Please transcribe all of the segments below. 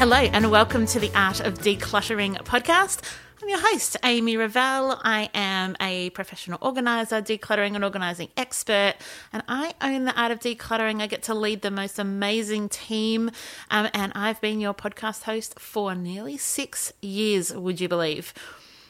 Hello, and welcome to the Art of Decluttering podcast. I'm your host, Amy Revell. I am a professional organizer, decluttering and organizing expert, and I own the art of decluttering. I get to lead the most amazing team, um, and I've been your podcast host for nearly six years, would you believe?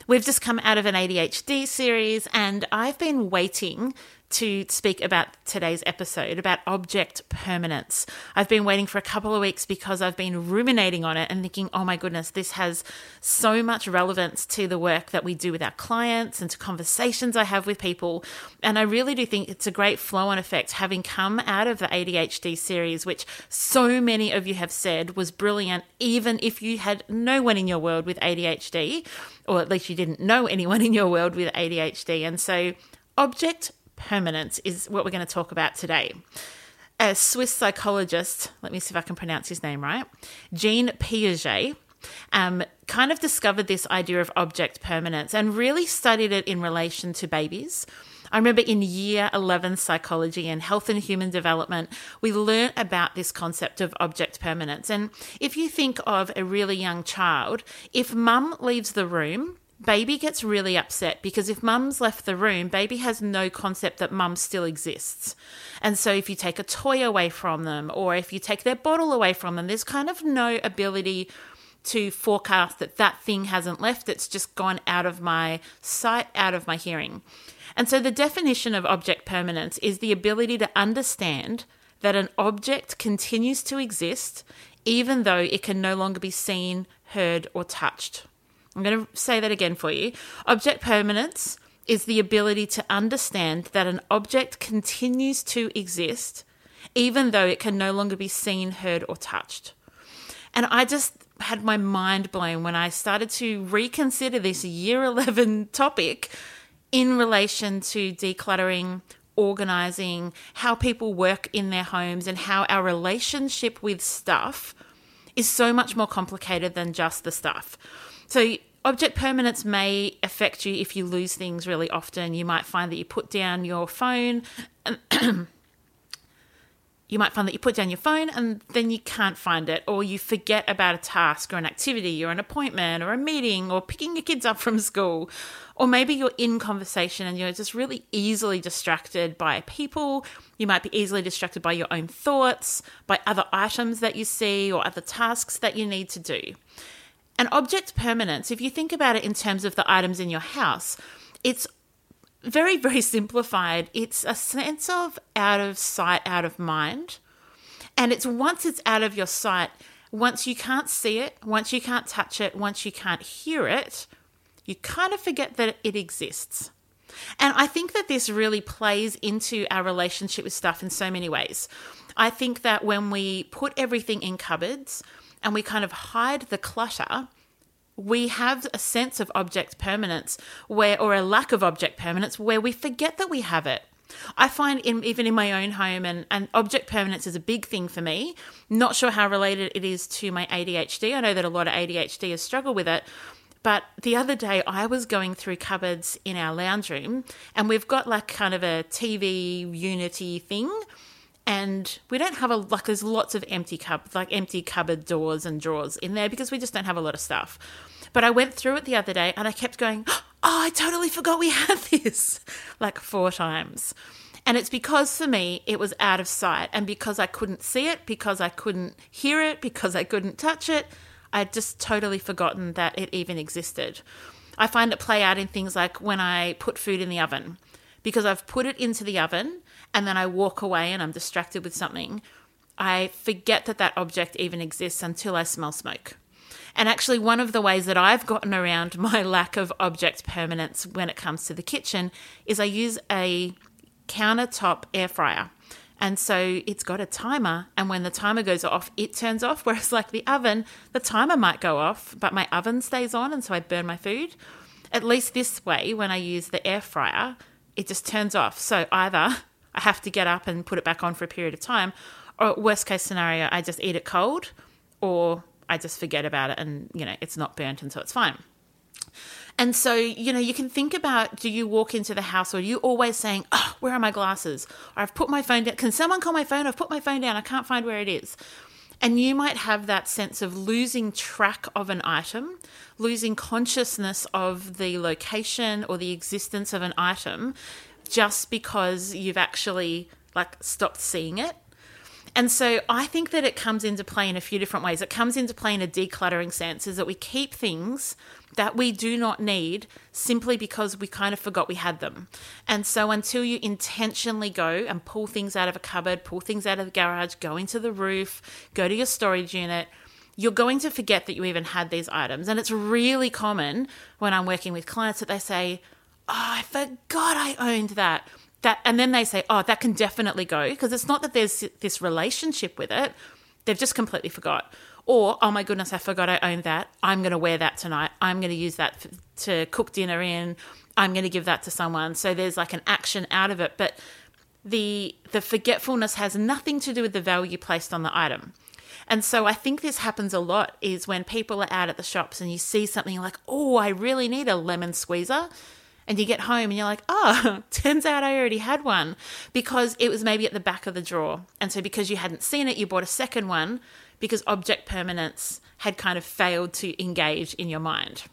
We've just come out of an ADHD series, and I've been waiting to speak about today's episode about object permanence. I've been waiting for a couple of weeks because I've been ruminating on it and thinking, oh my goodness, this has so much relevance to the work that we do with our clients and to conversations I have with people. And I really do think it's a great flow on effect having come out of the ADHD series, which so many of you have said was brilliant, even if you had no one in your world with ADHD, or at least you didn't know anyone in your world with ADHD. And so, object permanence is what we're going to talk about today. A Swiss psychologist, let me see if I can pronounce his name right, Jean Piaget, um, kind of discovered this idea of object permanence and really studied it in relation to babies. I remember in year 11 psychology and health and human development, we learned about this concept of object permanence. And if you think of a really young child, if mum leaves the room, baby gets really upset because if mum's left the room, baby has no concept that mum still exists. And so if you take a toy away from them or if you take their bottle away from them, there's kind of no ability to forecast that that thing hasn't left. It's just gone out of my sight, out of my hearing. And so the definition of object permanence is the ability to understand that an object continues to exist even though it can no longer be seen, heard, or touched. I'm going to say that again for you. Object permanence is the ability to understand that an object continues to exist even though it can no longer be seen, heard, or touched. And I just had my mind blown when I started to reconsider this year 11 topic in relation to decluttering, organizing, how people work in their homes, and how our relationship with stuff is so much more complicated than just the stuff. So, object permanence may affect you if you lose things really often. You might find that you put down your phone. You might find that you put down your phone and then you can't find it, or you forget about a task or an activity or an appointment or a meeting or picking your kids up from school. Or maybe you're in conversation and you're just really easily distracted by people. You might be easily distracted by your own thoughts, by other items that you see, or other tasks that you need to do. And object permanence, if you think about it in terms of the items in your house, it's very, very simplified. It's a sense of out of sight, out of mind. And it's once it's out of your sight, once you can't see it, once you can't touch it, once you can't hear it, you kind of forget that it exists. And I think that this really plays into our relationship with stuff in so many ways. I think that when we put everything in cupboards, and we kind of hide the clutter, we have a sense of object permanence where or a lack of object permanence where we forget that we have it. I find in, even in my own home and, and object permanence is a big thing for me. Not sure how related it is to my ADHD. I know that a lot of ADHDers struggle with it. But the other day, I was going through cupboards in our lounge room, and we've got like kind of a TV unity thing. And we don't have a like. There's lots of empty cup, like empty cupboard doors and drawers in there because we just don't have a lot of stuff. But I went through it the other day, and I kept going, "Oh, I totally forgot we had this," like four times. And it's because for me, it was out of sight. And because I couldn't see it, because I couldn't hear it, because I couldn't touch it, I'd just totally forgotten that it even existed. I find it play out in things like when I put food in the oven, because I've put it into the oven and then I walk away and I'm distracted with something. I forget that that object even exists until I smell smoke. And actually, one of the ways that I've gotten around my lack of object permanence when it comes to the kitchen is I use a countertop air fryer. And so it's got a timer, and when the timer goes off, it turns off. Whereas, like the oven, the timer might go off, but my oven stays on, and so I burn my food. At least this way, when I use the air fryer, it just turns off. So either I have to get up and put it back on for a period of time, or worst case scenario, I just eat it cold, or I just forget about it and, you know, it's not burnt, and so it's fine. And so, you know, you can think about do you walk into the house or are you always saying, oh, where are my glasses? Or I've put my phone down. Can someone call my phone? I've put my phone down. I can't find where it is. And you might have that sense of losing track of an item, losing consciousness of the location or the existence of an item just because you've actually like stopped seeing it. And so I think that it comes into play in a few different ways. It comes into play in a decluttering sense is that we keep things that we do not need simply because we kind of forgot we had them. And so until you intentionally go and pull things out of a cupboard, pull things out of the garage, go into the roof, go to your storage unit, you're going to forget that you even had these items. And it's really common when I'm working with clients that they say, Oh, I forgot I owned that. That and then they say, Oh, that can definitely go. Because it's not that there's this relationship with it. They've just completely forgot. Or, oh my goodness, I forgot I owned that. I'm going to wear that tonight. I'm going to use that to cook dinner in. I'm going to give that to someone. So there's like an action out of it. But the the forgetfulness has nothing to do with the value placed on the item. And so I think this happens a lot is when people are out at the shops and you see something like, oh, I really need a lemon squeezer. And you get home and you're like, oh, turns out I already had one because it was maybe at the back of the drawer. And so because you hadn't seen it, you bought a second one because object permanence had kind of failed to engage in your mind.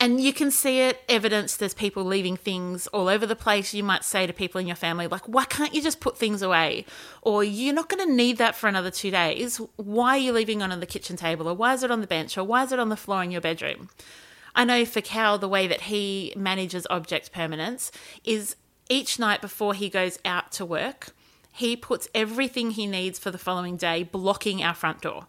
And you can see it evidenced as people leaving things all over the place. You might say to people in your family, like, why can't you just put things away? Or you're not going to need that for another two days. Why are you leaving it on the kitchen table? Or why is it on the bench? Or why is it on the floor in your bedroom? I know for Cal, the way that he manages object permanence is each night before he goes out to work, he puts everything he needs for the following day blocking our front door.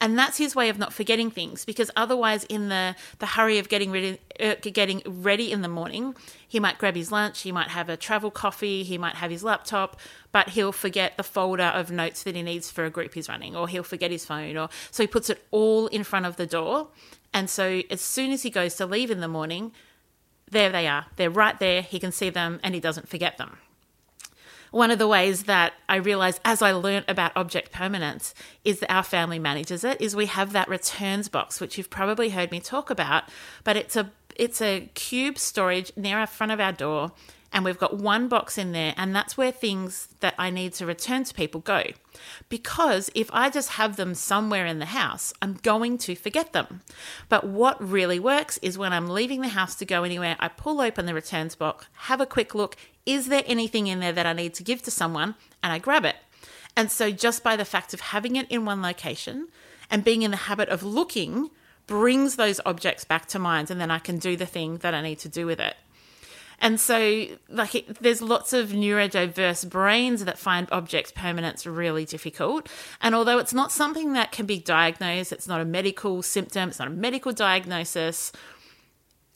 And that's his way of not forgetting things because otherwise in the, the hurry of getting ready uh, getting ready in the morning, he might grab his lunch, he might have a travel coffee, he might have his laptop, but he'll forget the folder of notes that he needs for a group he's running or he'll forget his phone or so he puts it all in front of the door. And so as soon as he goes to leave in the morning, there they are. They're right there. He can see them and he doesn't forget them one of the ways that I realized as I learned about object permanence is that our family manages it is we have that returns box which you've probably heard me talk about but it's a it's a cube storage near our front of our door and we've got one box in there, and that's where things that I need to return to people go. Because if I just have them somewhere in the house, I'm going to forget them. But what really works is when I'm leaving the house to go anywhere, I pull open the returns box, have a quick look. Is there anything in there that I need to give to someone? And I grab it. And so, just by the fact of having it in one location and being in the habit of looking, brings those objects back to mind, and then I can do the thing that I need to do with it. And so, like, it, there's lots of neurodiverse brains that find object permanence really difficult. And although it's not something that can be diagnosed, it's not a medical symptom, it's not a medical diagnosis,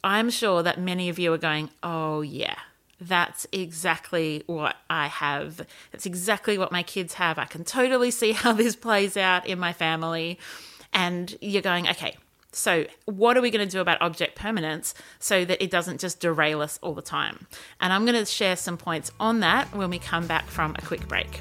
I'm sure that many of you are going, oh, yeah, that's exactly what I have. That's exactly what my kids have. I can totally see how this plays out in my family. And you're going, okay, so, what are we going to do about object permanence so that it doesn't just derail us all the time? And I'm going to share some points on that when we come back from a quick break.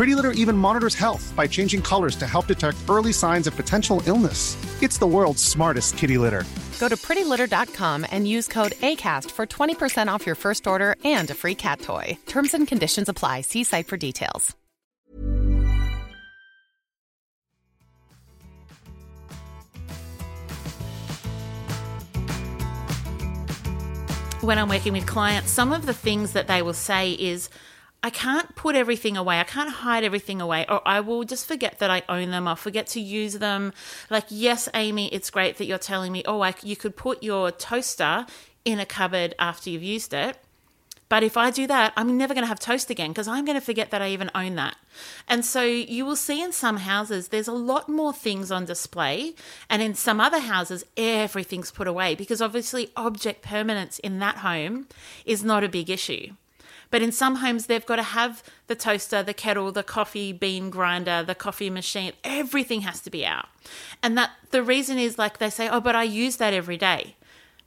Pretty Litter even monitors health by changing colors to help detect early signs of potential illness. It's the world's smartest kitty litter. Go to prettylitter.com and use code ACAST for 20% off your first order and a free cat toy. Terms and conditions apply. See site for details. when I'm working with clients, some of the things that they will say is, I can't put everything away. I can't hide everything away, or I will just forget that I own them. I'll forget to use them. Like, yes, Amy, it's great that you're telling me, oh, I, you could put your toaster in a cupboard after you've used it. But if I do that, I'm never going to have toast again because I'm going to forget that I even own that. And so you will see in some houses, there's a lot more things on display. And in some other houses, everything's put away because obviously object permanence in that home is not a big issue. But in some homes, they've got to have the toaster, the kettle, the coffee bean grinder, the coffee machine. Everything has to be out. And that the reason is like they say, oh, but I use that every day.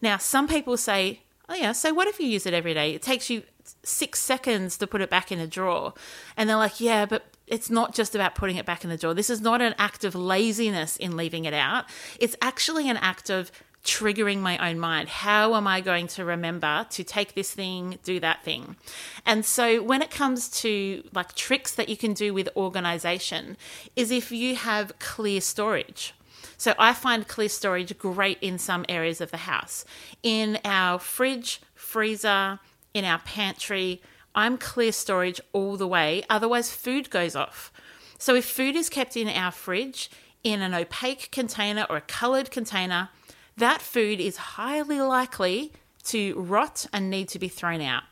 Now, some people say, oh, yeah, so what if you use it every day? It takes you six seconds to put it back in a drawer. And they're like, yeah, but it's not just about putting it back in the drawer. This is not an act of laziness in leaving it out. It's actually an act of triggering my own mind. How am I going to remember to take this thing, do that thing? And so when it comes to like tricks that you can do with organization is if you have clear storage. So I find clear storage great in some areas of the house. In our fridge, freezer, in our pantry, I'm clear storage all the way, otherwise food goes off. So if food is kept in our fridge in an opaque container or a colored container, that food is highly likely to rot and need to be thrown out.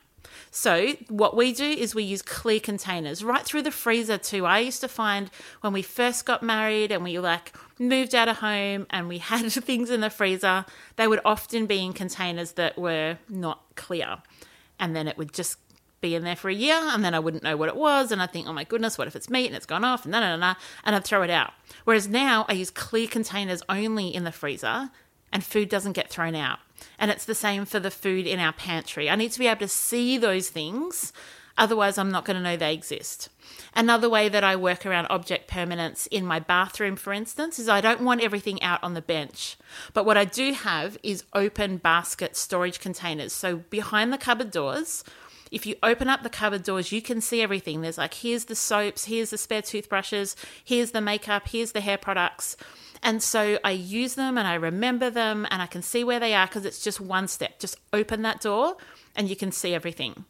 So, what we do is we use clear containers right through the freezer too. I used to find when we first got married and we like moved out of home and we had things in the freezer, they would often be in containers that were not clear. And then it would just be in there for a year and then I wouldn't know what it was and I think, oh my goodness, what if it's meat and it's gone off and na na na and I'd throw it out. Whereas now I use clear containers only in the freezer and food doesn't get thrown out. And it's the same for the food in our pantry. I need to be able to see those things, otherwise, I'm not going to know they exist. Another way that I work around object permanence in my bathroom, for instance, is I don't want everything out on the bench. But what I do have is open basket storage containers. So behind the cupboard doors, if you open up the cupboard doors, you can see everything. There's like, here's the soaps, here's the spare toothbrushes, here's the makeup, here's the hair products. And so I use them and I remember them and I can see where they are because it's just one step. Just open that door and you can see everything.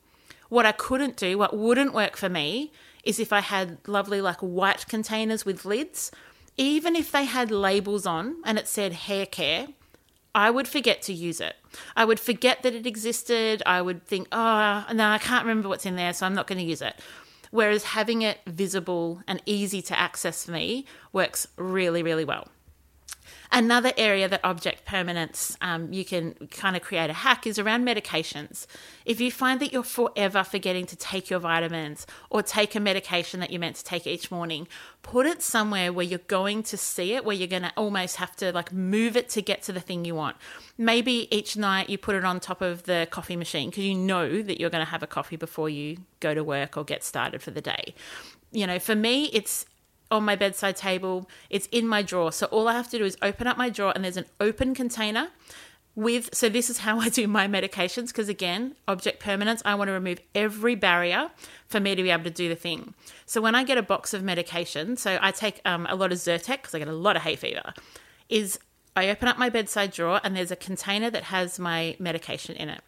What I couldn't do, what wouldn't work for me, is if I had lovely, like white containers with lids. Even if they had labels on and it said hair care, I would forget to use it. I would forget that it existed. I would think, oh, no, I can't remember what's in there, so I'm not going to use it. Whereas having it visible and easy to access for me works really, really well. Another area that object permanence um, you can kind of create a hack is around medications. If you find that you're forever forgetting to take your vitamins or take a medication that you're meant to take each morning, put it somewhere where you're going to see it, where you're going to almost have to like move it to get to the thing you want. Maybe each night you put it on top of the coffee machine because you know that you're going to have a coffee before you go to work or get started for the day. You know, for me, it's on my bedside table. It's in my drawer. So all I have to do is open up my drawer and there's an open container with so this is how I do my medications because again, object permanence, I want to remove every barrier for me to be able to do the thing. So when I get a box of medication, so I take um, a lot of Zyrtec because I get a lot of hay fever, is I open up my bedside drawer and there's a container that has my medication in it.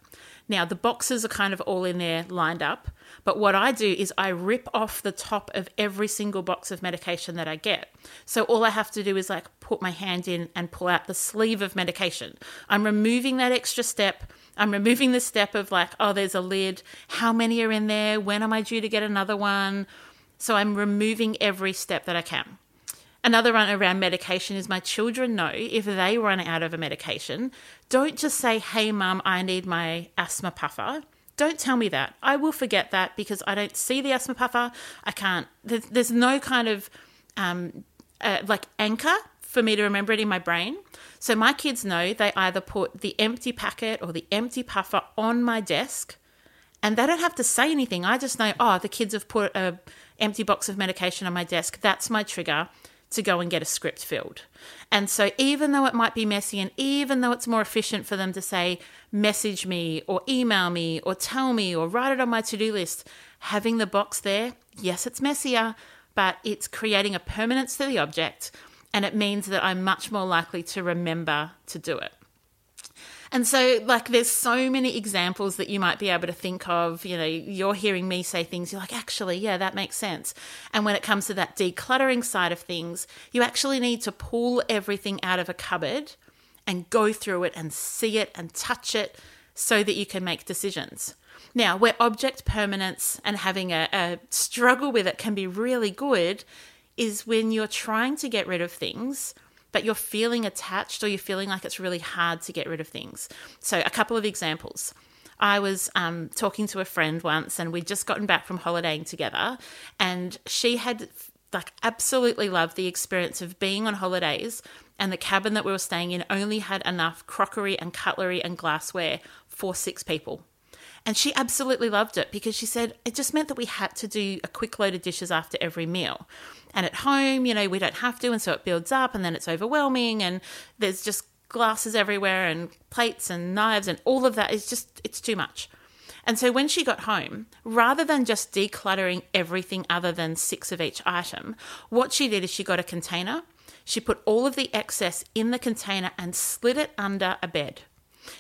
Now, the boxes are kind of all in there lined up, but what I do is I rip off the top of every single box of medication that I get. So all I have to do is like put my hand in and pull out the sleeve of medication. I'm removing that extra step. I'm removing the step of like, oh, there's a lid. How many are in there? When am I due to get another one? So I'm removing every step that I can. Another one around medication is my children know if they run out of a medication, don't just say, hey, mum, I need my asthma puffer. Don't tell me that. I will forget that because I don't see the asthma puffer. I can't, there's, there's no kind of um, uh, like anchor for me to remember it in my brain. So my kids know they either put the empty packet or the empty puffer on my desk and they don't have to say anything. I just know, oh, the kids have put a empty box of medication on my desk. That's my trigger to go and get a script filled. And so, even though it might be messy, and even though it's more efficient for them to say, message me or email me or tell me or write it on my to do list, having the box there, yes, it's messier, but it's creating a permanence to the object. And it means that I'm much more likely to remember to do it. And so, like, there's so many examples that you might be able to think of. You know, you're hearing me say things, you're like, actually, yeah, that makes sense. And when it comes to that decluttering side of things, you actually need to pull everything out of a cupboard and go through it and see it and touch it so that you can make decisions. Now, where object permanence and having a, a, struggle with it can be really good is when you're trying to get rid of things but you're feeling attached or you're feeling like it's really hard to get rid of things. So, a couple of examples. I was um, talking to a friend once, and we'd just gotten back from holidaying together, and she had like absolutely loved the experience of being on holidays and the cabin that we were staying in only had enough crockery and cutlery and glassware for six people. And she absolutely loved it because she said it just meant that we had to do a quick load of dishes after every meal. And at home, you know, we don't have to. And so it builds up and then it's overwhelming and there's just glasses everywhere and plates and knives and all of that is just, it's too much. And so when she got home, rather than just decluttering everything other than six of each item, what she did is she got a container. She put all of the excess in the container and slid it under a bed.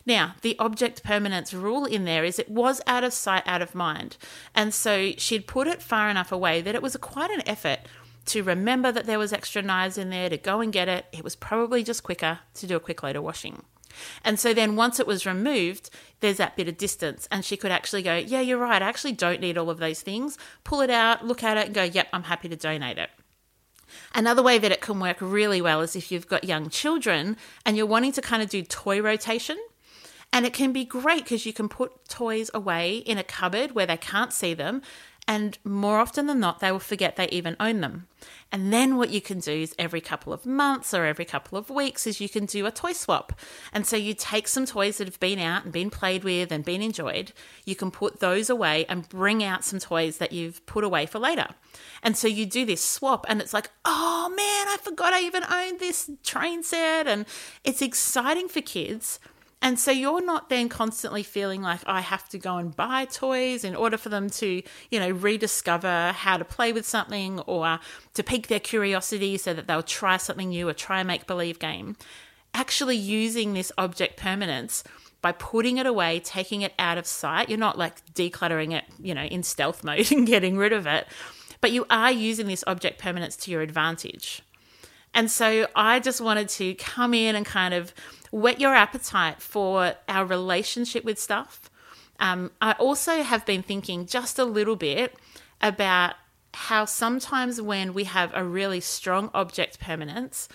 Now, the object permanence rule in there is it was out of sight, out of mind. And so she'd put it far enough away that it was quite an effort to remember that there was extra knives in there, to go and get it. It was probably just quicker to do a quick load of washing. And so then once it was removed, there's that bit of distance, and she could actually go, Yeah, you're right, I actually don't need all of those things. Pull it out, look at it, and go, Yep, I'm happy to donate it. Another way that it can work really well is if you've got young children and you're wanting to kind of do toy rotation. And it can be great because you can put toys away in a cupboard where they can't see them. And more often than not, they will forget they even own them. And then what you can do is every couple of months or every couple of weeks is you can do a toy swap. And so you take some toys that have been out and been played with and been enjoyed, you can put those away and bring out some toys that you've put away for later. And so you do this swap and it's like, oh man, I forgot I even owned this train set. And it's exciting for kids and so you're not then constantly feeling like I have to go and buy toys in order for them to, you know, rediscover how to play with something or to pique their curiosity so that they'll try something new or try a make believe game. Actually, using this object permanence by putting it away, taking it out of sight, you're not like decluttering it, you know, in stealth mode and getting rid of it, but you are using this object permanence to your advantage. And so I just wanted to come in and kind of whet your appetite for our relationship with stuff. Um, I also have been thinking just a little bit about how sometimes when we have a really strong object permanence,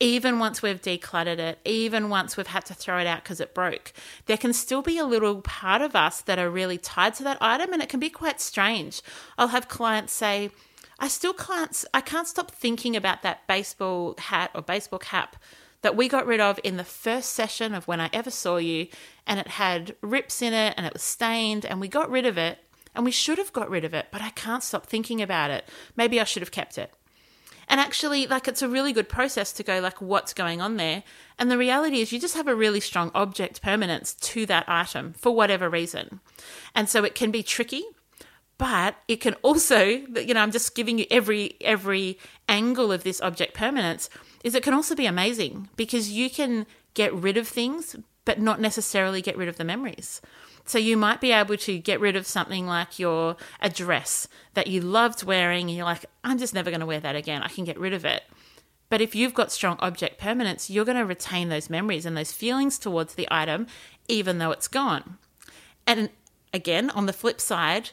even once we've decluttered it, even once we've had to throw it out because it broke, there can still be a little part of us that are really tied to that item, and it can be quite strange. I'll have clients say, I still can't, I can't stop thinking about that baseball hat or baseball cap that we got rid of in the first session of when I ever saw you, and it had rips in it and it was stained, and we got rid of it, and we should have got rid of it, but I can't stop thinking about it. Maybe I should have kept it. And actually, like, it's a really good process to go, like, what's going on there? And the reality is, you just have a really strong object permanence to that item for whatever reason. And so it can be tricky, but it can also, you know, I'm just giving you every every angle of this object permanence, is it can also be amazing because you can get rid of things, but not necessarily get rid of the memories. So you might be able to get rid of something like your a dress that you loved wearing and you're like, I'm just never going to wear that again. I can get rid of it. But if you've got strong object permanence, you're going to retain those memories and those feelings towards the item, even though it's gone. And again, on the flip side,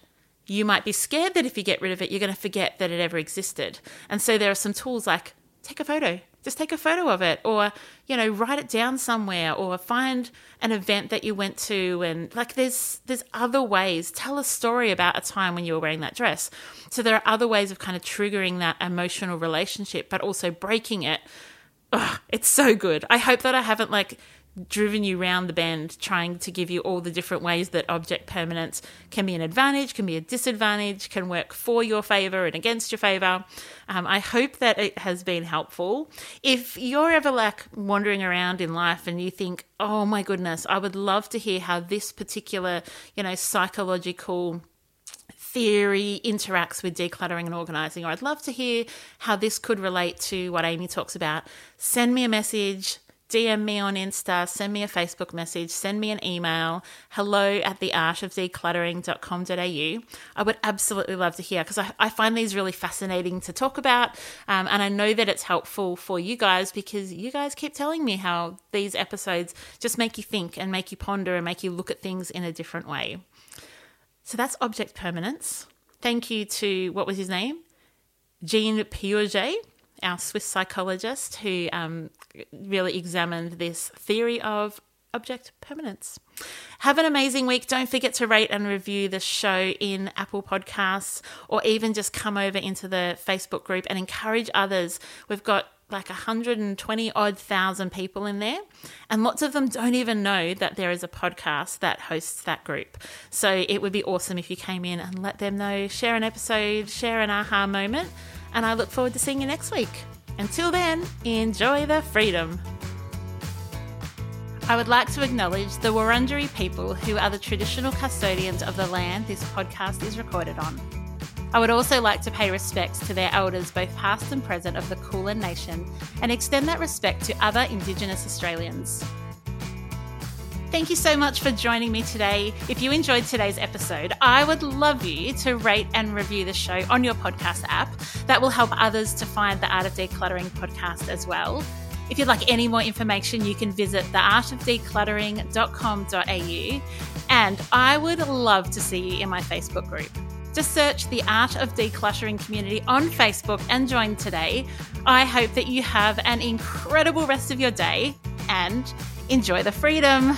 you might be scared that if you get rid of it, you're going to forget that it ever existed. And so there are some tools like take a photo, just take a photo of it or you know write it down somewhere or find an event that you went to and like there's there's other ways. Tell a story about a time when you were wearing that dress. So there are other ways of kind of triggering that emotional relationship but also breaking it. Ugh, it's so good. I hope that i haven't like driven you round the bend trying to give you all the different ways that object permanence can be an advantage, can be a disadvantage, can work for your favor and against your favor. Um, I hope that it has been helpful. If you're ever like wandering around in life and you think, oh my goodness, I would love to hear how this particular, you know, psychological theory interacts with decluttering and organizing, or I'd love to hear how this could relate to what Amy talks about, send me a message DM me on Insta, send me a Facebook message, send me an email, hello at the theartofdecluttering.com.au. I would absolutely love to hear because I, I, find these really fascinating to talk about. Um, and I know that it's helpful for you guys because you guys keep telling me how these episodes just make you think and make you ponder and make you look at things in a different way. So that's object permanence. Thank you to, what was his name? Jean Piaget our Swiss psychologist who um, really examined this theory of object permanence. Have an amazing week. Don't forget to rate and review the show in Apple Podcasts or even just come over into the Facebook group and encourage others. We've got like 120 odd thousand people in there, and lots of them don't even know that there is a podcast that hosts that group. So it would be awesome if you came in and let them know, share an episode, share an aha moment and I look forward to seeing you next week. Until then, enjoy the freedom. I would like to acknowledge the Wurundjeri people who are the traditional custodians of the land this podcast is recorded on. I would also like to pay respects to their elders, both past and present, of the Kulin Nation, and extend that respect to other Indigenous Australians. Thank you so much for joining me today. If you enjoyed today's episode, I would love you to rate and review the show on your podcast app. That will help others to find the Art of Decluttering podcast as well. If you'd like any more information, you can visit theartofdecluttering.com.au. And I would love to see you in my Facebook group. Just search the Art of Decluttering community on Facebook and join today. I hope that you have an incredible rest of your day and enjoy the freedom.